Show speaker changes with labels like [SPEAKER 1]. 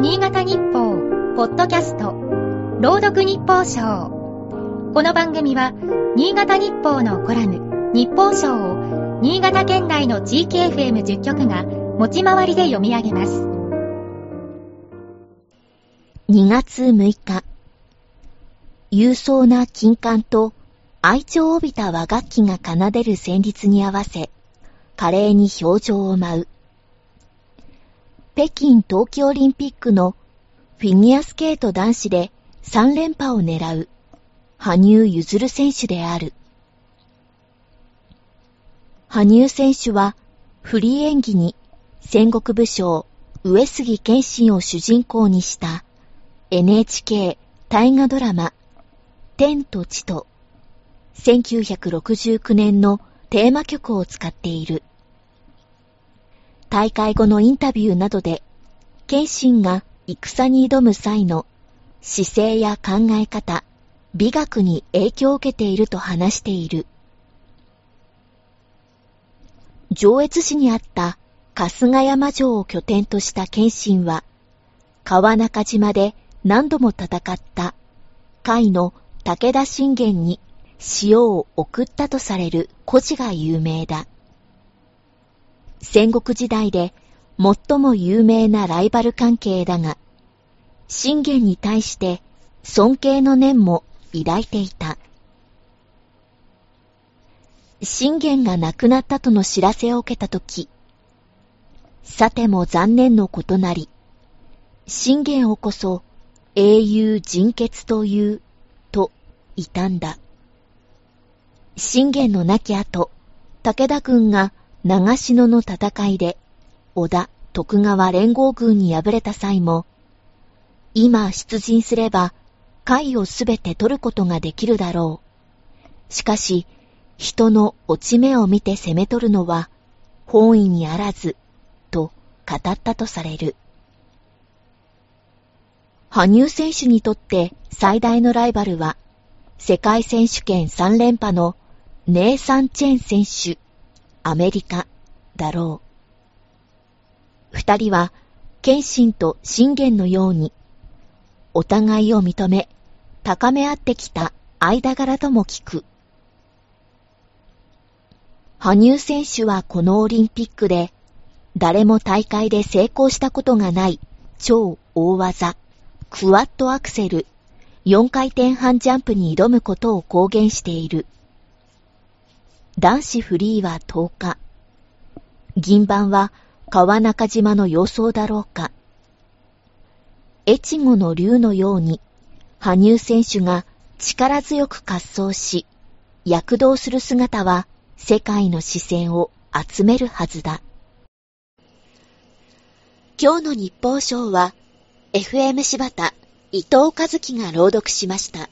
[SPEAKER 1] 新潟日報、ポッドキャスト、朗読日報賞。この番組は、新潟日報のコラム、日報賞を、新潟県内の地域 FM10 局が、持ち回りで読み上げます。
[SPEAKER 2] 2月6日、勇壮な金管と愛情を帯びた和楽器が奏でる旋律に合わせ、華麗に表情を舞う。北京冬季オリンピックのフィギュアスケート男子で3連覇を狙う羽生結弦選手である。羽生選手はフリー演技に戦国武将上杉謙信を主人公にした NHK 大河ドラマ天と地と1969年のテーマ曲を使っている。大会後のインタビューなどで、謙信が戦に挑む際の姿勢や考え方、美学に影響を受けていると話している。上越市にあった春日山城を拠点とした謙信は、川中島で何度も戦った甲斐の武田信玄に塩を送ったとされる故事が有名だ。戦国時代で最も有名なライバル関係だが、信玄に対して尊敬の念も抱いていた。信玄が亡くなったとの知らせを受けたとき、さても残念のことなり、信玄をこそ英雄人傑という、といたんだ。信玄の亡き後、武田軍が長篠の戦いで、織田、徳川連合軍に敗れた際も、今出陣すれば、貝をすべて取ることができるだろう。しかし、人の落ち目を見て攻め取るのは、本意にあらず、と語ったとされる。羽生選手にとって最大のライバルは、世界選手権3連覇のネイサン・チェン選手、アメリカ、だろう。二人は、謙信と信玄のように、お互いを認め、高め合ってきた間柄とも聞く。羽生選手はこのオリンピックで、誰も大会で成功したことがない超大技、クワッドアクセル、4回転半ジャンプに挑むことを公言している。男子フリーは10日。銀盤は川中島の様相だろうか。越後の竜のように、羽生選手が力強く滑走し、躍動する姿は世界の視線を集めるはずだ。今日の日報賞は、FM 柴田伊藤和樹が朗読しました。